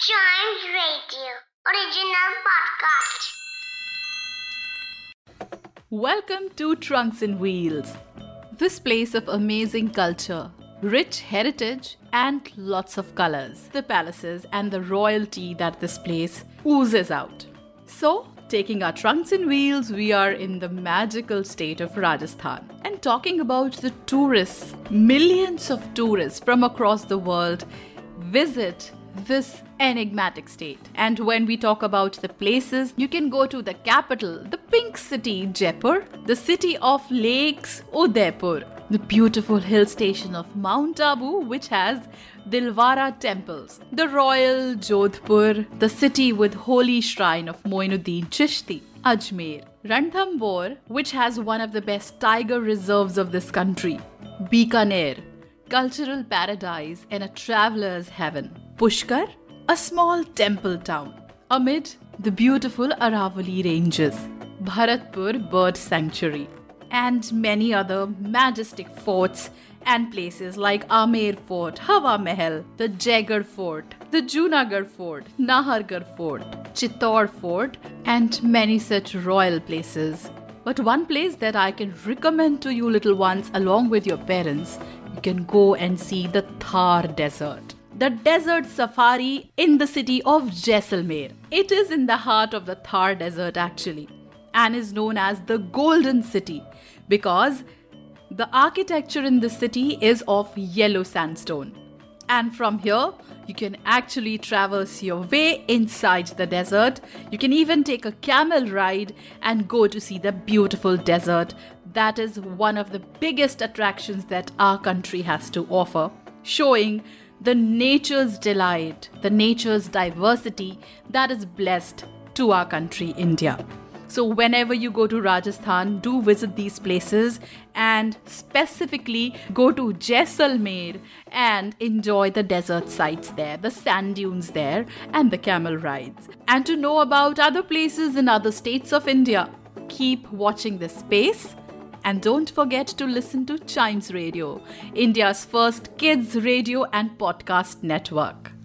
Chimes Radio original podcast. Welcome to Trunks and Wheels. This place of amazing culture, rich heritage, and lots of colors. The palaces and the royalty that this place oozes out. So, taking our trunks and wheels, we are in the magical state of Rajasthan and talking about the tourists. Millions of tourists from across the world visit this enigmatic state. And when we talk about the places, you can go to the capital, the pink city, Jaipur, the city of lakes, Udaipur, the beautiful hill station of Mount Abu, which has Dilwara temples, the royal Jodhpur, the city with holy shrine of Moinuddin Chishti, Ajmer, Ranthambore, which has one of the best tiger reserves of this country, Bikaner, cultural paradise and a traveler's heaven. Pushkar, a small temple town amid the beautiful Aravali ranges. Bharatpur Bird Sanctuary, and many other majestic forts and places like Amer Fort, Hawa Mahal, the Jaigarh Fort, the Junagarh Fort, Nahargarh Fort, Chittor Fort, and many such royal places. But one place that I can recommend to you little ones along with your parents, you can go and see the Thar Desert. The desert safari in the city of Jaisalmer. It is in the heart of the Thar Desert actually and is known as the Golden City because the architecture in the city is of yellow sandstone. And from here, you can actually traverse your way inside the desert. You can even take a camel ride and go to see the beautiful desert. That is one of the biggest attractions that our country has to offer, showing the nature's delight, the nature's diversity that is blessed to our country, India. So, whenever you go to Rajasthan, do visit these places and specifically go to Jaisalmer and enjoy the desert sights there, the sand dunes there, and the camel rides. And to know about other places in other states of India, keep watching this space. And don't forget to listen to Chimes Radio, India's first kids radio and podcast network.